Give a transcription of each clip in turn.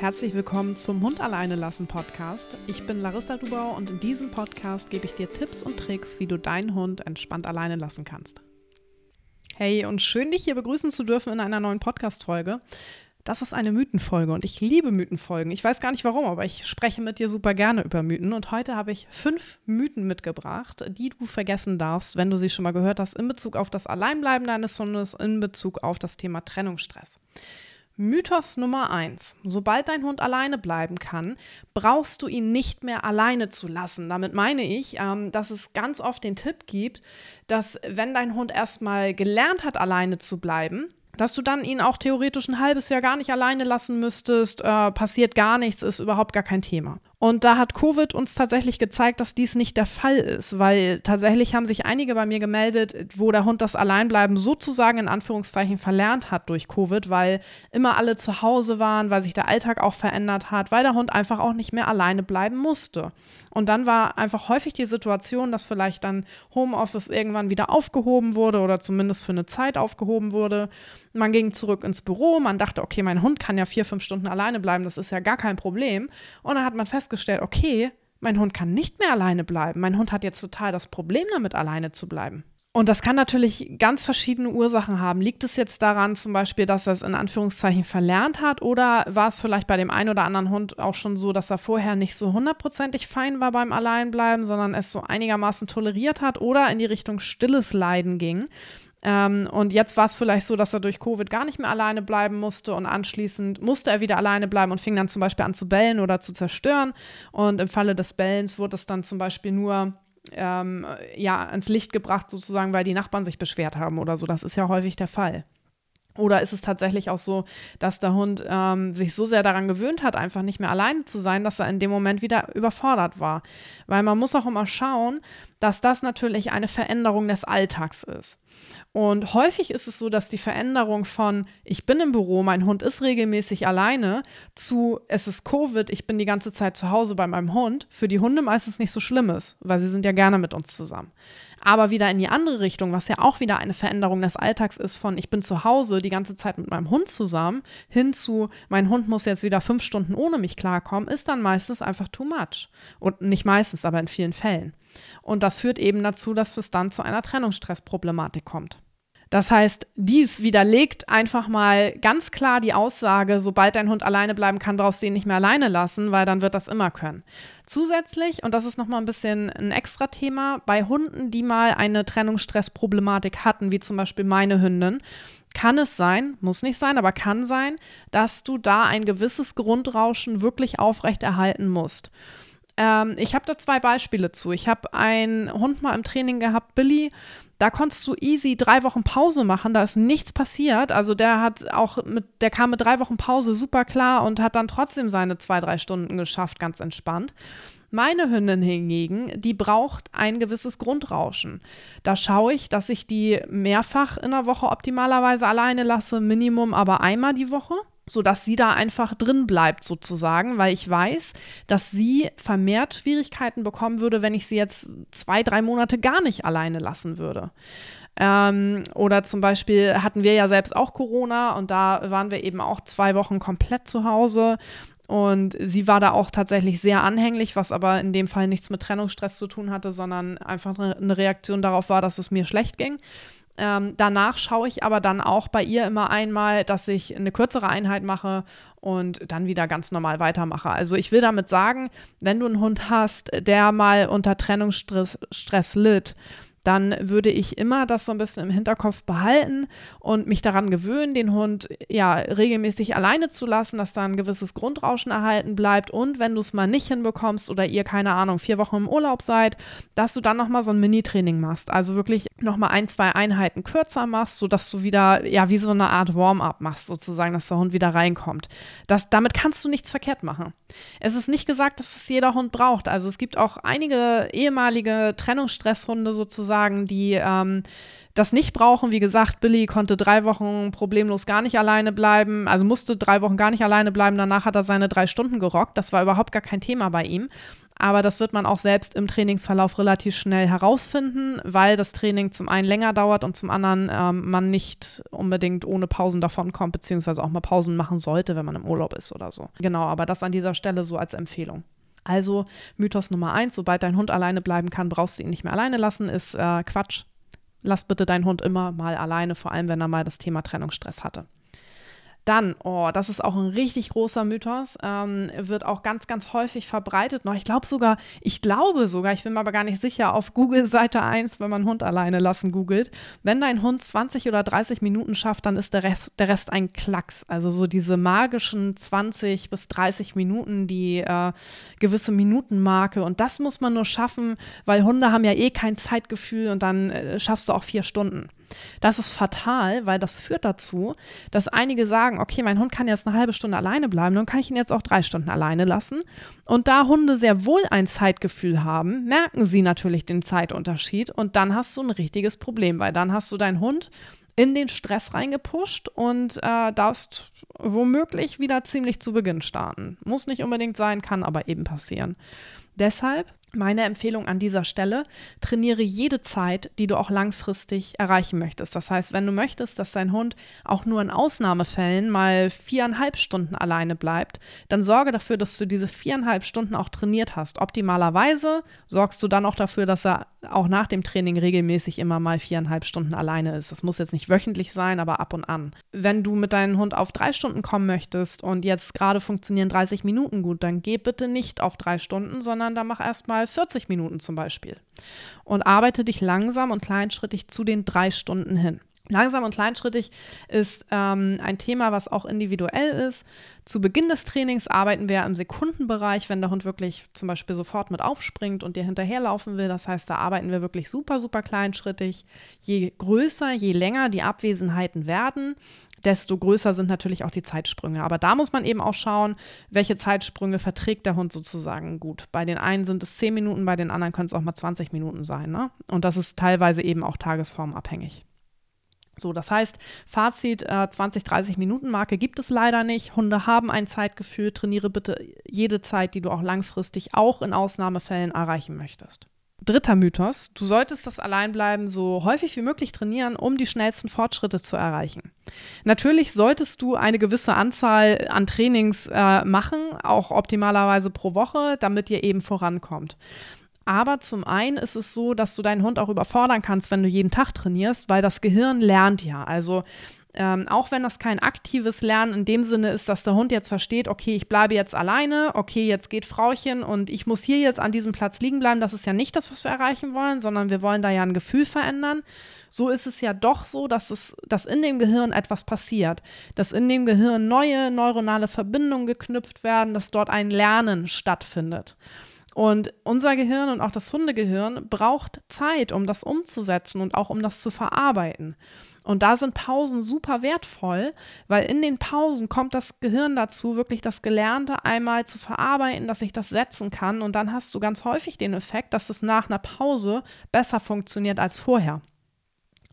Herzlich willkommen zum Hund alleine lassen Podcast. Ich bin Larissa Dubau und in diesem Podcast gebe ich dir Tipps und Tricks, wie du deinen Hund entspannt alleine lassen kannst. Hey und schön dich hier begrüßen zu dürfen in einer neuen Podcast Folge. Das ist eine Mythenfolge und ich liebe Mythenfolgen. Ich weiß gar nicht warum, aber ich spreche mit dir super gerne über Mythen und heute habe ich fünf Mythen mitgebracht, die du vergessen darfst, wenn du sie schon mal gehört hast, in Bezug auf das Alleinbleiben deines Hundes, in Bezug auf das Thema Trennungsstress. Mythos Nummer eins: Sobald dein Hund alleine bleiben kann, brauchst du ihn nicht mehr alleine zu lassen. Damit meine ich, ähm, dass es ganz oft den Tipp gibt, dass wenn dein Hund erstmal gelernt hat, alleine zu bleiben, dass du dann ihn auch theoretisch ein halbes Jahr gar nicht alleine lassen müsstest, äh, passiert gar nichts, ist überhaupt gar kein Thema. Und da hat Covid uns tatsächlich gezeigt, dass dies nicht der Fall ist, weil tatsächlich haben sich einige bei mir gemeldet, wo der Hund das Alleinbleiben sozusagen in Anführungszeichen verlernt hat durch Covid, weil immer alle zu Hause waren, weil sich der Alltag auch verändert hat, weil der Hund einfach auch nicht mehr alleine bleiben musste. Und dann war einfach häufig die Situation, dass vielleicht dann Homeoffice irgendwann wieder aufgehoben wurde oder zumindest für eine Zeit aufgehoben wurde. Man ging zurück ins Büro, man dachte, okay, mein Hund kann ja vier, fünf Stunden alleine bleiben, das ist ja gar kein Problem. Und dann hat man festgestellt, okay, mein Hund kann nicht mehr alleine bleiben. Mein Hund hat jetzt total das Problem damit, alleine zu bleiben. Und das kann natürlich ganz verschiedene Ursachen haben. Liegt es jetzt daran zum Beispiel, dass er es in Anführungszeichen verlernt hat oder war es vielleicht bei dem einen oder anderen Hund auch schon so, dass er vorher nicht so hundertprozentig fein war beim Alleinbleiben, sondern es so einigermaßen toleriert hat oder in die Richtung stilles Leiden ging? Ähm, und jetzt war es vielleicht so, dass er durch Covid gar nicht mehr alleine bleiben musste und anschließend musste er wieder alleine bleiben und fing dann zum Beispiel an zu bellen oder zu zerstören. Und im Falle des Bellens wurde es dann zum Beispiel nur ähm, ja, ans Licht gebracht, sozusagen, weil die Nachbarn sich beschwert haben oder so. Das ist ja häufig der Fall. Oder ist es tatsächlich auch so, dass der Hund ähm, sich so sehr daran gewöhnt hat, einfach nicht mehr alleine zu sein, dass er in dem Moment wieder überfordert war? Weil man muss auch immer schauen, dass das natürlich eine Veränderung des Alltags ist. Und häufig ist es so, dass die Veränderung von ich bin im Büro, mein Hund ist regelmäßig alleine zu es ist Covid, ich bin die ganze Zeit zu Hause bei meinem Hund, für die Hunde meistens nicht so schlimm ist, weil sie sind ja gerne mit uns zusammen. Aber wieder in die andere Richtung, was ja auch wieder eine Veränderung des Alltags ist von ich bin zu Hause die ganze Zeit mit meinem Hund zusammen, hin zu mein Hund muss jetzt wieder fünf Stunden ohne mich klarkommen, ist dann meistens einfach too much. Und nicht meistens, aber in vielen Fällen. Und das führt eben dazu, dass es dann zu einer Trennungsstressproblematik kommt. Das heißt, dies widerlegt einfach mal ganz klar die Aussage, sobald dein Hund alleine bleiben kann, brauchst du ihn nicht mehr alleine lassen, weil dann wird das immer können. Zusätzlich, und das ist nochmal ein bisschen ein extra Thema, bei Hunden, die mal eine Trennungsstressproblematik hatten, wie zum Beispiel meine Hündin, kann es sein, muss nicht sein, aber kann sein, dass du da ein gewisses Grundrauschen wirklich aufrechterhalten musst. Ähm, ich habe da zwei Beispiele zu. Ich habe einen Hund mal im Training gehabt, Billy. Da konntest du easy drei Wochen Pause machen, da ist nichts passiert. Also der hat auch mit, der kam mit drei Wochen Pause super klar und hat dann trotzdem seine zwei, drei Stunden geschafft, ganz entspannt. Meine Hündin hingegen, die braucht ein gewisses Grundrauschen. Da schaue ich, dass ich die mehrfach in der Woche optimalerweise alleine lasse, Minimum aber einmal die Woche sodass sie da einfach drin bleibt sozusagen, weil ich weiß, dass sie vermehrt Schwierigkeiten bekommen würde, wenn ich sie jetzt zwei, drei Monate gar nicht alleine lassen würde. Ähm, oder zum Beispiel hatten wir ja selbst auch Corona und da waren wir eben auch zwei Wochen komplett zu Hause. Und sie war da auch tatsächlich sehr anhänglich, was aber in dem Fall nichts mit Trennungsstress zu tun hatte, sondern einfach eine Reaktion darauf war, dass es mir schlecht ging. Ähm, danach schaue ich aber dann auch bei ihr immer einmal, dass ich eine kürzere Einheit mache und dann wieder ganz normal weitermache. Also ich will damit sagen, wenn du einen Hund hast, der mal unter Trennungsstress Stress litt, dann würde ich immer das so ein bisschen im Hinterkopf behalten und mich daran gewöhnen, den Hund ja regelmäßig alleine zu lassen, dass da ein gewisses Grundrauschen erhalten bleibt und wenn du es mal nicht hinbekommst oder ihr keine Ahnung vier Wochen im Urlaub seid, dass du dann noch mal so ein Mini-Training machst, also wirklich noch mal ein zwei Einheiten kürzer machst, sodass du wieder ja wie so eine Art Warm-up machst sozusagen, dass der Hund wieder reinkommt. Das, damit kannst du nichts verkehrt machen. Es ist nicht gesagt, dass es jeder Hund braucht. Also es gibt auch einige ehemalige Trennungsstresshunde sozusagen sagen, die ähm, das nicht brauchen. Wie gesagt, Billy konnte drei Wochen problemlos gar nicht alleine bleiben, also musste drei Wochen gar nicht alleine bleiben. Danach hat er seine drei Stunden gerockt. Das war überhaupt gar kein Thema bei ihm. Aber das wird man auch selbst im Trainingsverlauf relativ schnell herausfinden, weil das Training zum einen länger dauert und zum anderen ähm, man nicht unbedingt ohne Pausen davonkommt, beziehungsweise auch mal Pausen machen sollte, wenn man im Urlaub ist oder so. Genau, aber das an dieser Stelle so als Empfehlung. Also Mythos Nummer eins, sobald dein Hund alleine bleiben kann, brauchst du ihn nicht mehr alleine lassen, ist äh, Quatsch. Lass bitte deinen Hund immer mal alleine, vor allem wenn er mal das Thema Trennungsstress hatte. Dann, oh, das ist auch ein richtig großer Mythos, ähm, wird auch ganz, ganz häufig verbreitet. Noch, ich glaube sogar, ich glaube sogar, ich bin mir aber gar nicht sicher, auf Google Seite 1, wenn man Hund alleine lassen googelt, wenn dein Hund 20 oder 30 Minuten schafft, dann ist der Rest, der Rest ein Klacks. Also so diese magischen 20 bis 30 Minuten, die äh, gewisse Minutenmarke. Und das muss man nur schaffen, weil Hunde haben ja eh kein Zeitgefühl und dann äh, schaffst du auch vier Stunden. Das ist fatal, weil das führt dazu, dass einige sagen, okay, mein Hund kann jetzt eine halbe Stunde alleine bleiben, dann kann ich ihn jetzt auch drei Stunden alleine lassen. Und da Hunde sehr wohl ein Zeitgefühl haben, merken sie natürlich den Zeitunterschied und dann hast du ein richtiges Problem, weil dann hast du deinen Hund in den Stress reingepusht und äh, darfst womöglich wieder ziemlich zu Beginn starten. Muss nicht unbedingt sein, kann aber eben passieren. Deshalb meine Empfehlung an dieser Stelle, trainiere jede Zeit, die du auch langfristig erreichen möchtest. Das heißt, wenn du möchtest, dass dein Hund auch nur in Ausnahmefällen mal viereinhalb Stunden alleine bleibt, dann sorge dafür, dass du diese viereinhalb Stunden auch trainiert hast. Optimalerweise sorgst du dann auch dafür, dass er auch nach dem Training regelmäßig immer mal viereinhalb Stunden alleine ist. Das muss jetzt nicht wöchentlich sein, aber ab und an. Wenn du mit deinem Hund auf drei Stunden kommen möchtest und jetzt gerade funktionieren 30 Minuten gut, dann geh bitte nicht auf drei Stunden, sondern dann mach erstmal mal 40 Minuten zum Beispiel. Und arbeite dich langsam und kleinschrittig zu den drei Stunden hin. Langsam und kleinschrittig ist ähm, ein Thema, was auch individuell ist. Zu Beginn des Trainings arbeiten wir im Sekundenbereich, wenn der Hund wirklich zum Beispiel sofort mit aufspringt und dir hinterherlaufen will. Das heißt, da arbeiten wir wirklich super, super kleinschrittig. Je größer, je länger die Abwesenheiten werden, desto größer sind natürlich auch die Zeitsprünge. Aber da muss man eben auch schauen, welche Zeitsprünge verträgt der Hund sozusagen gut. Bei den einen sind es 10 Minuten, bei den anderen können es auch mal 20 Minuten sein. Ne? Und das ist teilweise eben auch tagesformabhängig. So, das heißt, Fazit, äh, 20, 30 Minuten Marke gibt es leider nicht. Hunde haben ein Zeitgefühl. Trainiere bitte jede Zeit, die du auch langfristig auch in Ausnahmefällen erreichen möchtest. Dritter Mythos, du solltest das Alleinbleiben so häufig wie möglich trainieren, um die schnellsten Fortschritte zu erreichen. Natürlich solltest du eine gewisse Anzahl an Trainings äh, machen, auch optimalerweise pro Woche, damit ihr eben vorankommt. Aber zum einen ist es so, dass du deinen Hund auch überfordern kannst, wenn du jeden Tag trainierst, weil das Gehirn lernt ja. Also ähm, auch wenn das kein aktives Lernen in dem Sinne ist, dass der Hund jetzt versteht, okay, ich bleibe jetzt alleine, okay, jetzt geht Frauchen und ich muss hier jetzt an diesem Platz liegen bleiben, das ist ja nicht das, was wir erreichen wollen, sondern wir wollen da ja ein Gefühl verändern. So ist es ja doch so, dass es, dass in dem Gehirn etwas passiert, dass in dem Gehirn neue neuronale Verbindungen geknüpft werden, dass dort ein Lernen stattfindet. Und unser Gehirn und auch das Hundegehirn braucht Zeit, um das umzusetzen und auch um das zu verarbeiten. Und da sind Pausen super wertvoll, weil in den Pausen kommt das Gehirn dazu, wirklich das Gelernte einmal zu verarbeiten, dass ich das setzen kann. Und dann hast du ganz häufig den Effekt, dass es nach einer Pause besser funktioniert als vorher.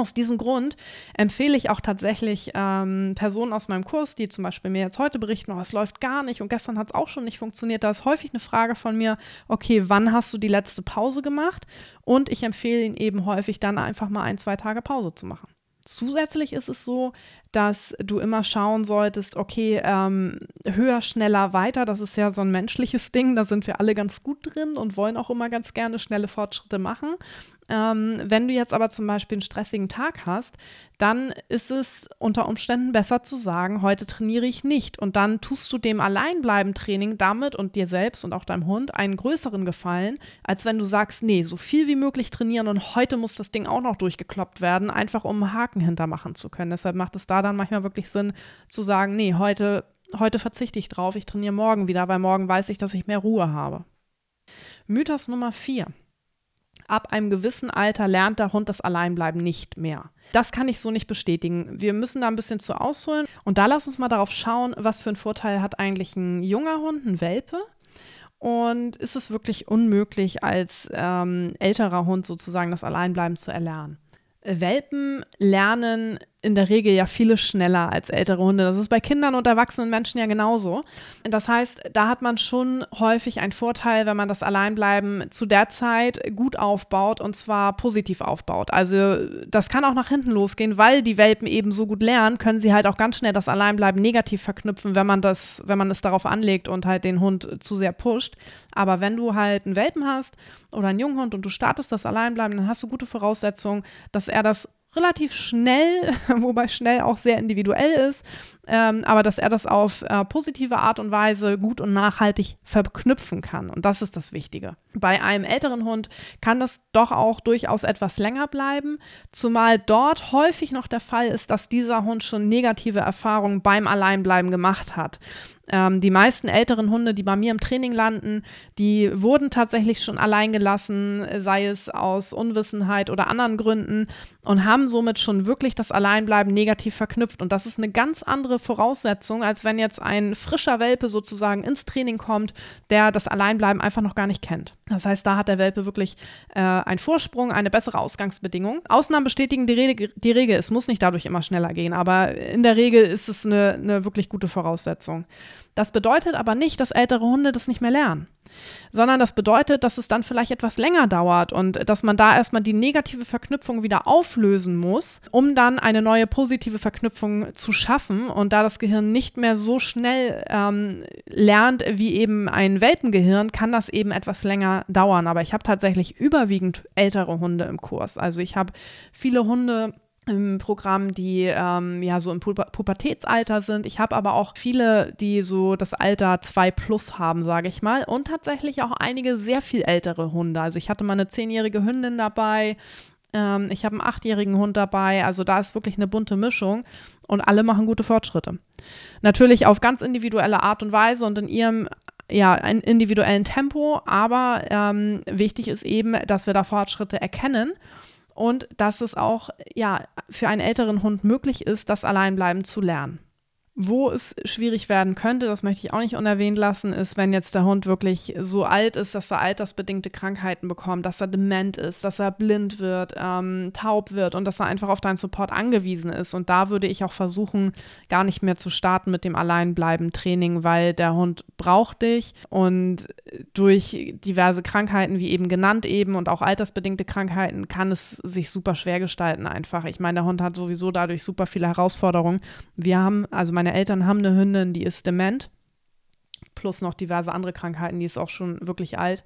Aus diesem Grund empfehle ich auch tatsächlich ähm, Personen aus meinem Kurs, die zum Beispiel mir jetzt heute berichten, oh, es läuft gar nicht und gestern hat es auch schon nicht funktioniert. Da ist häufig eine Frage von mir, okay, wann hast du die letzte Pause gemacht? Und ich empfehle ihnen eben häufig dann einfach mal ein, zwei Tage Pause zu machen. Zusätzlich ist es so, dass du immer schauen solltest, okay, ähm, höher, schneller, weiter, das ist ja so ein menschliches Ding, da sind wir alle ganz gut drin und wollen auch immer ganz gerne schnelle Fortschritte machen. Ähm, wenn du jetzt aber zum Beispiel einen stressigen Tag hast, dann ist es unter Umständen besser zu sagen, heute trainiere ich nicht. Und dann tust du dem Alleinbleiben-Training damit und dir selbst und auch deinem Hund einen größeren Gefallen, als wenn du sagst, nee, so viel wie möglich trainieren und heute muss das Ding auch noch durchgekloppt werden, einfach um einen Haken hintermachen zu können. Deshalb macht es da dann manchmal wirklich Sinn zu sagen, nee, heute, heute verzichte ich drauf, ich trainiere morgen wieder, weil morgen weiß ich, dass ich mehr Ruhe habe. Mythos Nummer 4 ab einem gewissen Alter lernt der Hund das Alleinbleiben nicht mehr. Das kann ich so nicht bestätigen. Wir müssen da ein bisschen zu ausholen. Und da lass uns mal darauf schauen, was für einen Vorteil hat eigentlich ein junger Hund, ein Welpe. Und ist es wirklich unmöglich, als ähm, älterer Hund sozusagen das Alleinbleiben zu erlernen? Welpen lernen in der Regel ja viele schneller als ältere Hunde. Das ist bei Kindern und erwachsenen Menschen ja genauso. Das heißt, da hat man schon häufig einen Vorteil, wenn man das Alleinbleiben zu der Zeit gut aufbaut und zwar positiv aufbaut. Also das kann auch nach hinten losgehen, weil die Welpen eben so gut lernen, können sie halt auch ganz schnell das Alleinbleiben negativ verknüpfen, wenn man das, wenn man es darauf anlegt und halt den Hund zu sehr pusht. Aber wenn du halt einen Welpen hast oder einen Junghund und du startest das Alleinbleiben, dann hast du gute Voraussetzungen, dass er das relativ schnell, wobei schnell auch sehr individuell ist, ähm, aber dass er das auf äh, positive Art und Weise gut und nachhaltig verknüpfen kann. Und das ist das Wichtige. Bei einem älteren Hund kann das doch auch durchaus etwas länger bleiben, zumal dort häufig noch der Fall ist, dass dieser Hund schon negative Erfahrungen beim Alleinbleiben gemacht hat. Ähm, die meisten älteren Hunde, die bei mir im Training landen, die wurden tatsächlich schon allein gelassen, sei es aus Unwissenheit oder anderen Gründen und haben somit schon wirklich das Alleinbleiben negativ verknüpft. Und das ist eine ganz andere Voraussetzung, als wenn jetzt ein frischer Welpe sozusagen ins Training kommt, der das Alleinbleiben einfach noch gar nicht kennt. Das heißt, da hat der Welpe wirklich äh, einen Vorsprung, eine bessere Ausgangsbedingung. Ausnahmen bestätigen die, Re die Regel. Es muss nicht dadurch immer schneller gehen, aber in der Regel ist es eine, eine wirklich gute Voraussetzung. Das bedeutet aber nicht, dass ältere Hunde das nicht mehr lernen, sondern das bedeutet, dass es dann vielleicht etwas länger dauert und dass man da erstmal die negative Verknüpfung wieder auflösen muss, um dann eine neue positive Verknüpfung zu schaffen. Und da das Gehirn nicht mehr so schnell ähm, lernt wie eben ein Welpengehirn, kann das eben etwas länger dauern. Aber ich habe tatsächlich überwiegend ältere Hunde im Kurs. Also ich habe viele Hunde im Programm, die ähm, ja so im Pu Pubertätsalter sind. Ich habe aber auch viele, die so das Alter 2 plus haben, sage ich mal. Und tatsächlich auch einige sehr viel ältere Hunde. Also ich hatte mal eine zehnjährige Hündin dabei. Ähm, ich habe einen achtjährigen Hund dabei. Also da ist wirklich eine bunte Mischung. Und alle machen gute Fortschritte. Natürlich auf ganz individuelle Art und Weise und in ihrem ja, einen individuellen Tempo, aber ähm, wichtig ist eben, dass wir da Fortschritte erkennen und dass es auch ja, für einen älteren Hund möglich ist, das Alleinbleiben zu lernen. Wo es schwierig werden könnte, das möchte ich auch nicht unerwähnt lassen, ist, wenn jetzt der Hund wirklich so alt ist, dass er altersbedingte Krankheiten bekommt, dass er dement ist, dass er blind wird, ähm, taub wird und dass er einfach auf deinen Support angewiesen ist. Und da würde ich auch versuchen, gar nicht mehr zu starten mit dem Alleinbleiben-Training, weil der Hund braucht dich und durch diverse Krankheiten, wie eben genannt eben und auch altersbedingte Krankheiten, kann es sich super schwer gestalten einfach. Ich meine, der Hund hat sowieso dadurch super viele Herausforderungen. Wir haben, also meine Eltern haben eine Hündin, die ist dement, plus noch diverse andere Krankheiten, die ist auch schon wirklich alt.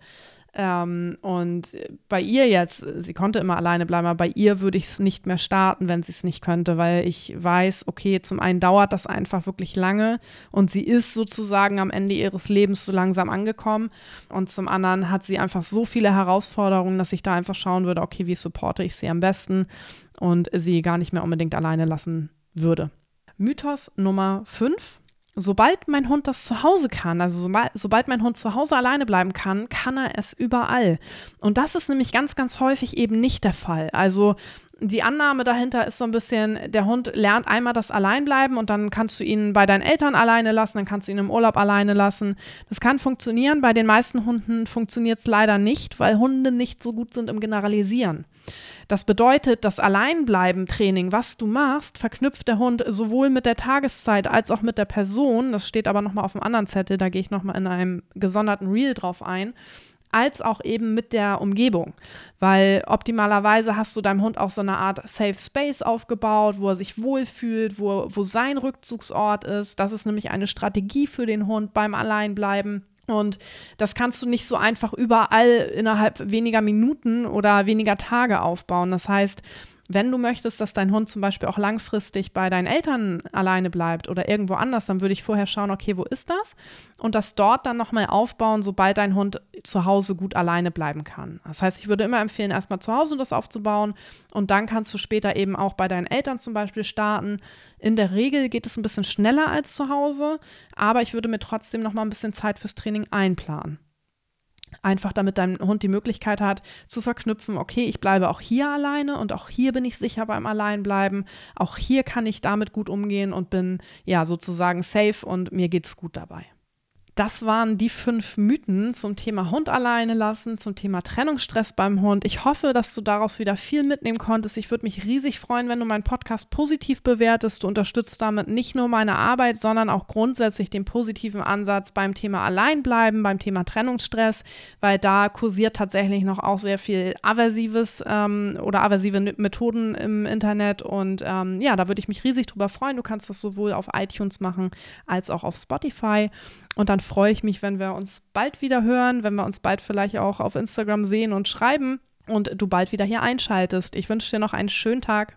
Ähm, und bei ihr jetzt, sie konnte immer alleine bleiben, aber bei ihr würde ich es nicht mehr starten, wenn sie es nicht könnte, weil ich weiß, okay, zum einen dauert das einfach wirklich lange und sie ist sozusagen am Ende ihres Lebens so langsam angekommen und zum anderen hat sie einfach so viele Herausforderungen, dass ich da einfach schauen würde, okay, wie supporte ich sie am besten und sie gar nicht mehr unbedingt alleine lassen würde. Mythos Nummer 5. Sobald mein Hund das zu Hause kann, also sobald, mein Hund zu Hause alleine bleiben kann, kann er es überall. Und das ist nämlich ganz, ganz häufig eben nicht der Fall. Also die Annahme dahinter ist so ein bisschen, der Hund lernt einmal das Alleinbleiben und dann kannst du ihn bei deinen Eltern alleine lassen, dann kannst du ihn im Urlaub alleine lassen. Das kann funktionieren. Bei den meisten Hunden funktioniert es leider nicht, weil Hunde nicht so gut sind im Generalisieren. Das bedeutet, das Alleinbleiben-Training, was du machst, verknüpft der Hund sowohl mit der Tageszeit als auch mit der Person. Das steht aber nochmal auf einem anderen Zettel, da gehe ich nochmal in einem gesonderten Reel drauf ein als auch eben mit der Umgebung. Weil optimalerweise hast du deinem Hund auch so eine Art Safe Space aufgebaut, wo er sich wohlfühlt, wo, wo sein Rückzugsort ist. Das ist nämlich eine Strategie für den Hund beim Alleinbleiben. Und das kannst du nicht so einfach überall innerhalb weniger Minuten oder weniger Tage aufbauen. Das heißt, wenn du möchtest, dass dein Hund zum Beispiel auch langfristig bei deinen Eltern alleine bleibt oder irgendwo anders, dann würde ich vorher schauen, okay, wo ist das? Und das dort dann nochmal aufbauen, sobald dein Hund zu Hause gut alleine bleiben kann. Das heißt, ich würde immer empfehlen, erstmal zu Hause das aufzubauen und dann kannst du später eben auch bei deinen Eltern zum Beispiel starten. In der Regel geht es ein bisschen schneller als zu Hause, aber ich würde mir trotzdem nochmal ein bisschen Zeit fürs Training einplanen. Einfach damit dein Hund die Möglichkeit hat zu verknüpfen, okay, ich bleibe auch hier alleine und auch hier bin ich sicher beim Alleinbleiben. Auch hier kann ich damit gut umgehen und bin ja sozusagen safe und mir geht es gut dabei. Das waren die fünf Mythen zum Thema Hund alleine lassen, zum Thema Trennungsstress beim Hund. Ich hoffe, dass du daraus wieder viel mitnehmen konntest. Ich würde mich riesig freuen, wenn du meinen Podcast positiv bewertest. Du unterstützt damit nicht nur meine Arbeit, sondern auch grundsätzlich den positiven Ansatz beim Thema Alleinbleiben, beim Thema Trennungsstress, weil da kursiert tatsächlich noch auch sehr viel aversives ähm, oder aversive Methoden im Internet. Und ähm, ja, da würde ich mich riesig drüber freuen. Du kannst das sowohl auf iTunes machen als auch auf Spotify. Und dann freue ich mich, wenn wir uns bald wieder hören, wenn wir uns bald vielleicht auch auf Instagram sehen und schreiben und du bald wieder hier einschaltest. Ich wünsche dir noch einen schönen Tag.